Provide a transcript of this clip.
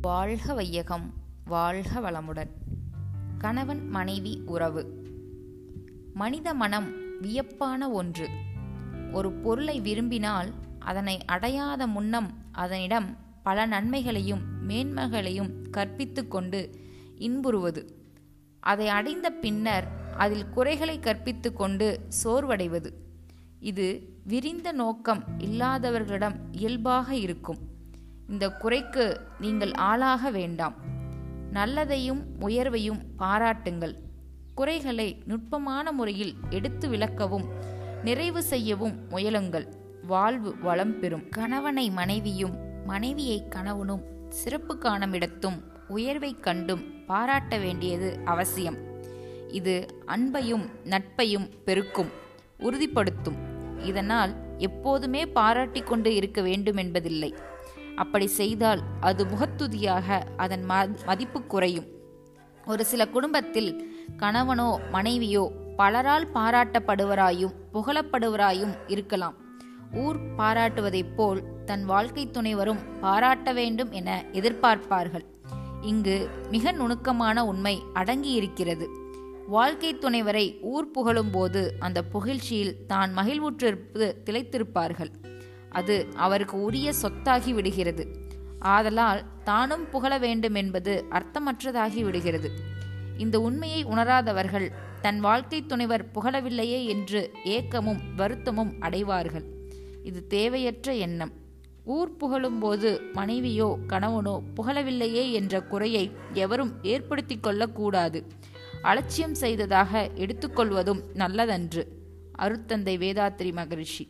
வாழ்க வையகம் வாழ்க வளமுடன். கணவன் மனைவி உறவு. மனித மனம் வியப்பான ஒன்று. ஒரு பொருளை விரும்பினால் அதனை அடையாத முன்னம் அதனிடம் பல நன்மைகளையும் மேன்மைகளையும் கற்பித்து கொண்டு இன்புறுவது. அதை அடைந்த பின்னர் அதில் குறைகளை கற்பித்து கொண்டு சோர்வடைவது. இது விரிந்த நோக்கம் இல்லாதவர்களிடம் இயல்பாக இருக்கும். இந்த குறைக்கு நீங்கள் ஆளாக வேண்டாம். நல்லதையும் உயர்வையும் பாராட்டுங்கள். குறைகளை நுட்பமான முறையில் எடுத்து விளக்கவும் நிறைவு செய்யவும் முயலுங்கள். வாழ்வு வளம் பெறும். கணவனை மனைவியும் மனைவியை கணவனும் சிறப்பு காணமிடத்தும் உயர்வை கண்டும் பாராட்ட வேண்டியது அவசியம். இது அன்பையும் நட்பையும் பெருக்கும் உறுதிப்படுத்தும். இதனால் எப்போதுமே பாராட்டி கொண்டு இருக்க வேண்டும் என்பதில்லை. அப்படி செய்தால் அது முகத்துதியாக அதன் மதிப்பு குறையும். ஒரு சில குடும்பத்தில் கணவனோ மனைவியோ பலரால் பாராட்டப்படுவராயும் புகழப்படுவராயும் இருக்கலாம். ஊர் பாராட்டுவதைப் போல் தன் வாழ்க்கை துணைவரும் பாராட்ட வேண்டும் என எதிர்பார்ப்பார்கள். இங்கு மிக நுணுக்கமான உண்மை அடங்கியிருக்கிறது. வாழ்க்கை துணைவரை ஊர் புகழும் போது அந்த புகழ்ச்சியில் தான் மகிழ்வுற்றிருப்பது திளைத்திருப்பார்கள். அது அவருக்கு உரிய சொத்தாகி விடுகிறது. ஆதலால் தானும் புகழ வேண்டும் என்பது அர்த்தமற்றதாகி விடுகிறது. இந்த உண்மையை உணராதவர்கள் தன் வாழ்க்கை துணைவர் புகழவில்லையே என்று ஏக்கமும் வருத்தமும் அடைவார்கள். இது தேவையற்ற எண்ணம். ஊர் புகழும்போது மனைவியோ கணவனோ புகழவில்லையே என்ற குறையை எவரும் ஏற்படுத்தி கொள்ளக்கூடாது. அலட்சியம் செய்ததாக எடுத்துக்கொள்வதும் நல்லதன்று. அருத்தந்தை வேதாத்திரி மகரிஷி.